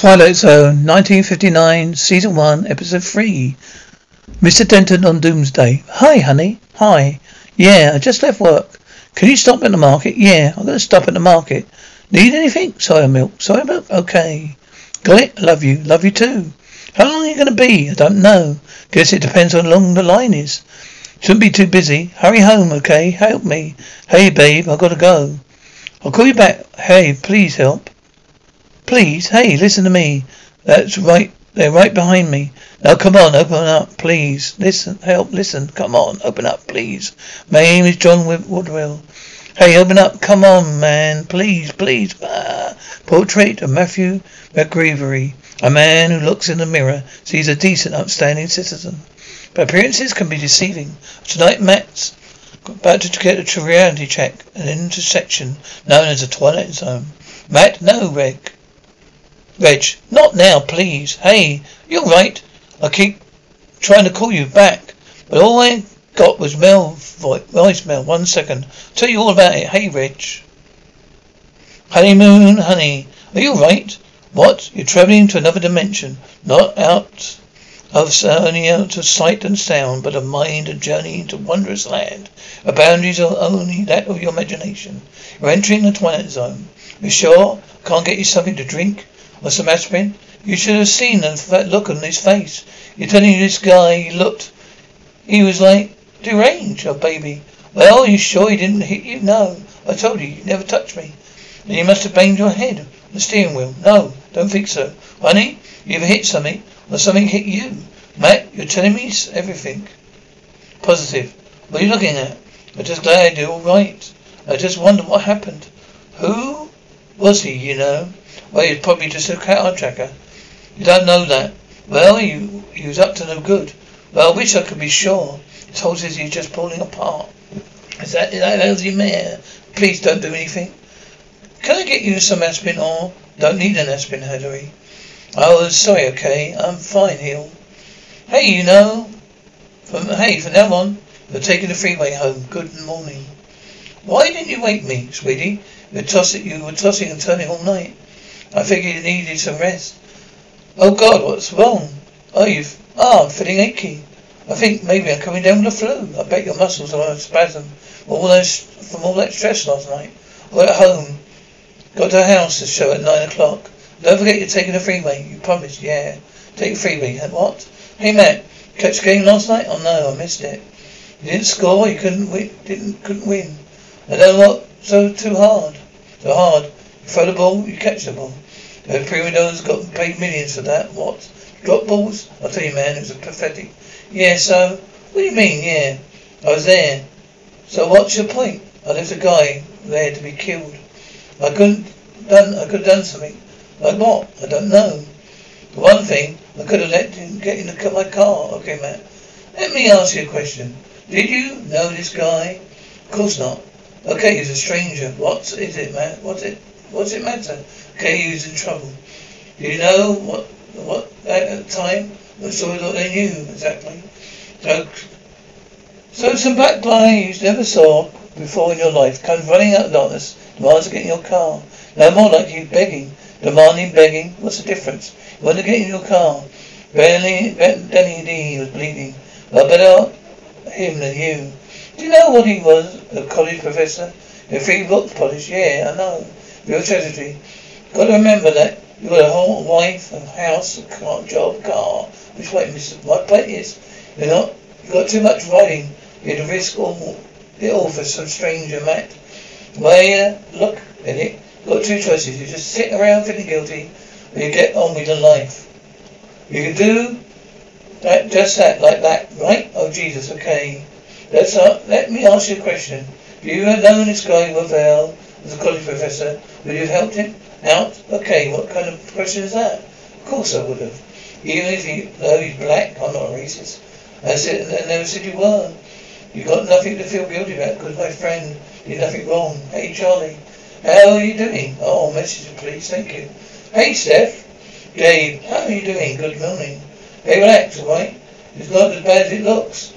Twilight Zone, 1959, Season 1, Episode 3. Mr. Denton on Doomsday. Hi, honey. Hi. Yeah, I just left work. Can you stop at the market? Yeah, I'm going to stop at the market. Need anything? Soya milk. Soya milk? Okay. Got it? Love you. Love you too. How long are you going to be? I don't know. Guess it depends on how long the line is. Shouldn't be too busy. Hurry home, okay? Help me. Hey, babe, i got to go. I'll call you back. Hey, please help. Please, hey, listen to me. That's right. They're right behind me. Now come on, open up, please. Listen, help, listen. Come on, open up, please. My name is John Woodwell. Hey, open up. Come on, man. Please, please. Ah. Portrait of Matthew McGreevery. A man who looks in the mirror, sees a decent, upstanding citizen. But appearances can be deceiving. Tonight, Matt's about to get a reality check, an intersection known as the twilight zone. Matt, no, Rick. Reg, not now, please. Hey, you're right. I keep trying to call you back, but all I got was Mel voicemail. One second. Tell you all about it. Hey, Reg. Honeymoon, honey. Are you right? What? You're traveling to another dimension. Not out of only out of sight and sound, but of mind a journey into wondrous land. The boundaries are only that of your imagination. You're entering the twilight zone. You sure? Can't get you something to drink? Or some aspirin? You should have seen the look on his face. You're telling this guy looked, he was like deranged, oh baby. Well, you sure he didn't hit you? No. I told you, you never touched me. Then you must have banged your head on the steering wheel. No, don't think so. Honey, you ever hit something or something hit you? Matt, you're telling me everything. Positive. What are you looking at? I'm just glad you're all right. I just wonder what happened. Who was he, you know? Well, he's probably just a carjacker. You don't know that. Well, he, he was up to no good. Well, I wish I could be sure. His whole he's just pulling apart. Is that, is that elderly mayor? Please don't do anything. Can I get you some aspirin or don't need an aspirin, Hillary? Oh, sorry, okay. I'm fine, Hill. Hey, you know, from, hey, from now on, you're taking the freeway home. Good morning. Why didn't you wake me, sweetie? You were tossing, you were tossing and turning all night. I figured you needed some rest. Oh God, what's wrong? Oh, you've, ah, I'm feeling achy. I think maybe I'm coming down with the flu. I bet your muscles are on a spasm all those, from all that stress last night. I got home, got to the house to show at nine o'clock. Don't forget you're taking the freeway. You promised, yeah. Take the freeway. And what? Hey Matt, catch the game last night? Oh no, I missed it. You didn't score. You couldn't win. Didn't couldn't win. I don't know what so too hard. So hard. You throw the ball, you catch the ball. The Primadonna's got paid millions for that. What? Drop balls? I'll tell you, man, it was pathetic. Yeah, so? What do you mean, yeah? I was there. So what's your point? I left a guy there to be killed. I couldn't done. I could have done something. Like what? I don't know. For one thing, I could have let him get in the, my car. Okay, Matt. Let me ask you a question. Did you know this guy? Of course not. Okay, he's a stranger. What is it, man? What's it? What's it matter? Okay, he was in trouble. Do you know what? What at the time? I'm sure that they knew exactly. So, so some black guy you never saw before in your life comes running out of darkness, demands to get in your car. No more like you begging, demanding, begging. What's the difference? You want to get in your car. Benny, Denny D was bleeding. I better him than you. Do you know what he was? A college professor? A free books polish? Yeah, I know. Real tragedy. Got to remember that you got a whole wife, a house, a car, job, car. Which way, Mister? My plate is. You're not. You got too much writing. You'd risk all it all for some stranger, Matt. Well, look at it. Got two choices. You just sit around feeling guilty, or you get on with your life. You can do that, just that, like that, right? Oh, Jesus, okay. Let's, uh, let me ask you a question. If you had known this guy Ravel as a college professor, would you have helped him out? Okay, what kind of question is that? Of course I would have. Even if you know he's black, I'm not a racist. I said, I never said you were. You got nothing to feel guilty about because my friend did nothing wrong. Hey, Charlie. How are you doing? Oh, message please. Thank you. Hey, Steph. Dave. How are you doing? Good morning. Hey, relax, alright? It's not as bad as it looks.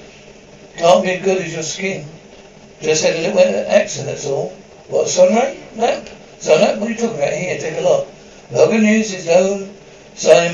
Can't be as good as your skin. Just had a little accent, that's all. What, sunlight? Lamp? Sunlight? What are you talking about? Here, take a look. Good news is no sign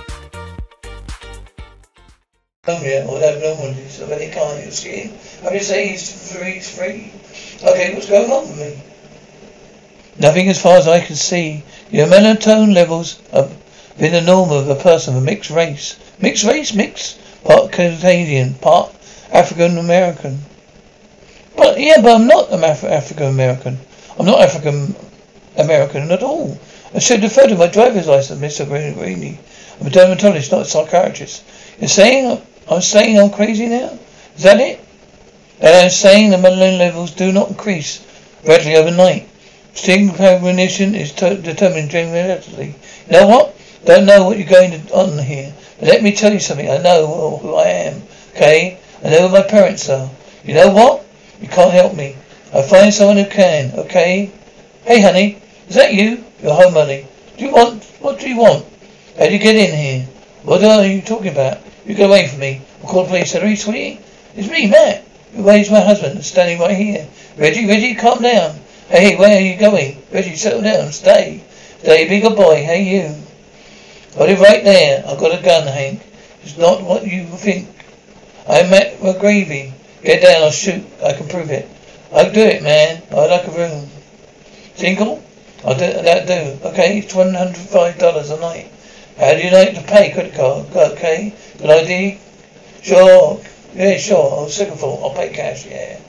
Yet or have abnormalities of any kind in your skin. I'm just saying he's free, free. Okay, what's going on with me? Nothing as far as I can see. Your melanin levels have been the norm of a person of a mixed race. Mixed race? Mixed? Part Canadian, part African American. But, yeah, but I'm not Af- African American. I'm not African American at all. I should refer to my driver's license, Mr. Greeny. I'm a dermatologist, not a psychiatrist. You're saying I'm saying I'm crazy now? Is that it? That I'm saying the melanin levels do not increase gradually overnight. Sting premonition is to- determined genetically. You know what? Don't know what you're going to, on here. But let me tell you something. I know who I am. Okay? I know who my parents are. You know what? You can't help me. I'll find someone who can. Okay? Hey, honey. Is that you? You're home, honey. Do you want? What do you want? How do you get in here? What are you talking about? You get away from me. I'll call the police. Are you sweetie? It's me, Matt. Where's my husband? Standing right here. Reggie, Reggie, calm down. Hey, where are you going? Reggie, settle down. Stay. Stay, be good boy. Hey, you. Got it right there. I've got a gun, Hank. It's not what you think. I met McGreevy. Get down, I'll shoot. I can prove it. I'll do it, man. I'd like a room. Single? I'll do that do. Okay, it's one hundred five dollars a night. How do you like to pay? Credit card. Okay. Good ID? Sure. Yeah, sure. I'll second for I'll pay cash, yeah.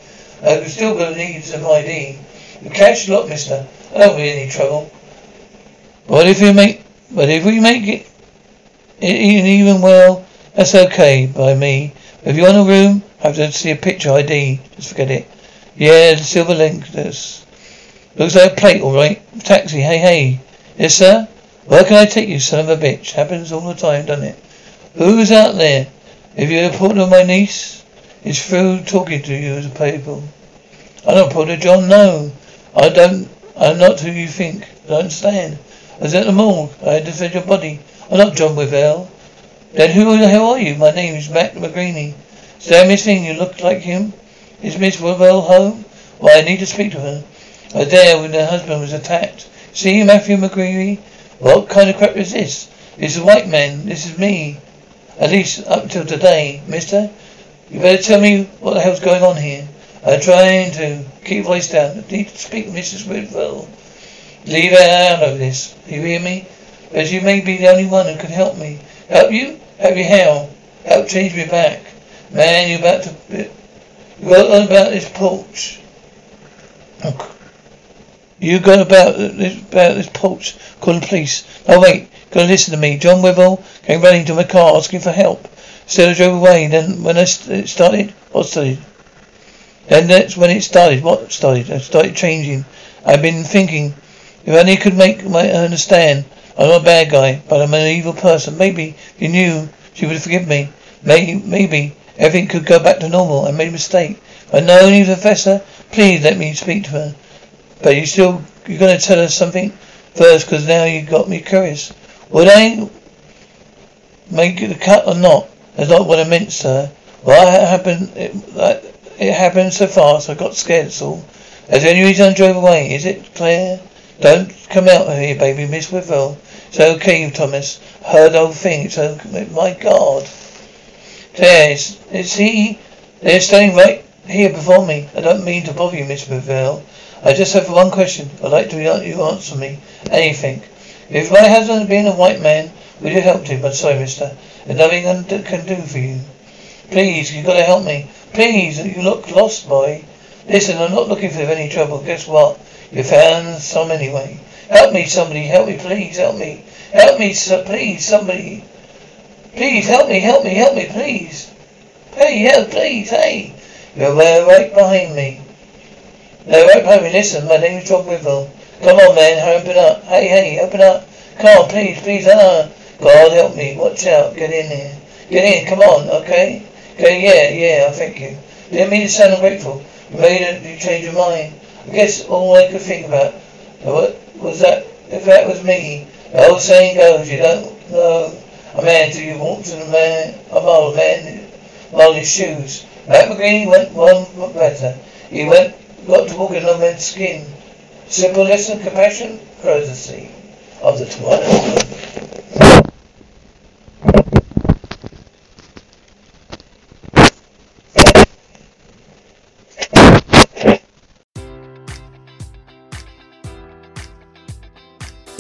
I'm uh, still gonna need some ID. The cash look, mister. I don't be any trouble. What if you make but if we make it, it even well, that's okay by me. If you want a room, I have to see a picture ID. Just forget it. Yeah, the silver link. That's looks like a plate, all right. Taxi. Hey, hey. Yes, sir. Where can I take you, son of a bitch? Happens all the time, doesn't it? Who's out there? If you're a portrait of my niece, it's through talking to you as a people. I don't Porter John, no. I don't, I'm not who you think. I don't stand. I was at the morgue. I had to defend your body. I'm not John Withell. Then who the hell are you? My name is Matt McGreeny. Is that missing? You look like him? Is Miss Withell home? Why, I need to speak to her. I was there when her husband was attacked. See, Matthew McGreeny? What kind of crap is this? This is a white man. This is me. At least up till today, mister. You better tell me what the hell's going on here. I'm trying to keep voice down. I need to speak to Mrs. Whitwell. Leave her out of this. You hear me? As you may be the only one who can help me. Help you? Help you how? Help change me back. Man, you're about to... You got about this porch. You got about this, about this porch. Call the police. No, wait. Gotta listen to me. John Withell came running to my car asking for help. Instead I drove away. Then when I st- it started, what started? Then that's when it started. What started? I started changing. I've been thinking, if only could make my understand. I'm not a bad guy, but I'm an evil person. Maybe if you knew, she would forgive me. Maybe, maybe everything could go back to normal. I made a mistake. But no, only professor, please let me speak to her. But you still, you're gonna tell us something first, because now you've got me curious. Would I make the cut or not? That's not what I meant, sir. What happened? It, it happened so fast. I got scared. That's all. That's the only reason I drove away. Is it clear? Don't come out here, baby, Miss Withell. It's okay, Thomas. Heard whole thing. It's okay. My God. There, is he? They're standing right here before me. I don't mean to bother you, Miss Withell. I just have one question. I'd like to you answer me. Anything. If my husband had been a white man, would you help him? I'm sorry, mister. There's nothing I can do for you. Please, you've gotta help me. Please, you look lost, boy. Listen, I'm not looking for any trouble. Guess what? You found some anyway. Help me, somebody. Help me, please. Help me. Help me, so, please. Somebody. Please, help me. Help me. Help me, please. Hey, help, please. Hey. You're right behind me. No, right behind me. Listen, my name's John Withell. Come on, man, open up. Hey, hey, open up. Come on, please, please, ah. God help me. Watch out. Get in here. Get in. Come on, okay? Okay, yeah, yeah, I thank you. Didn't mean to sound ungrateful. Made you changed your mind. I guess all I could think about what was that, if that was me, the old saying goes, you don't know a man till you walk to the man, a old man, on his shoes. Matt McGreeny went one better. He went, got to walk in a man's skin. Simple lesson, compassion, courtesy of the twilight.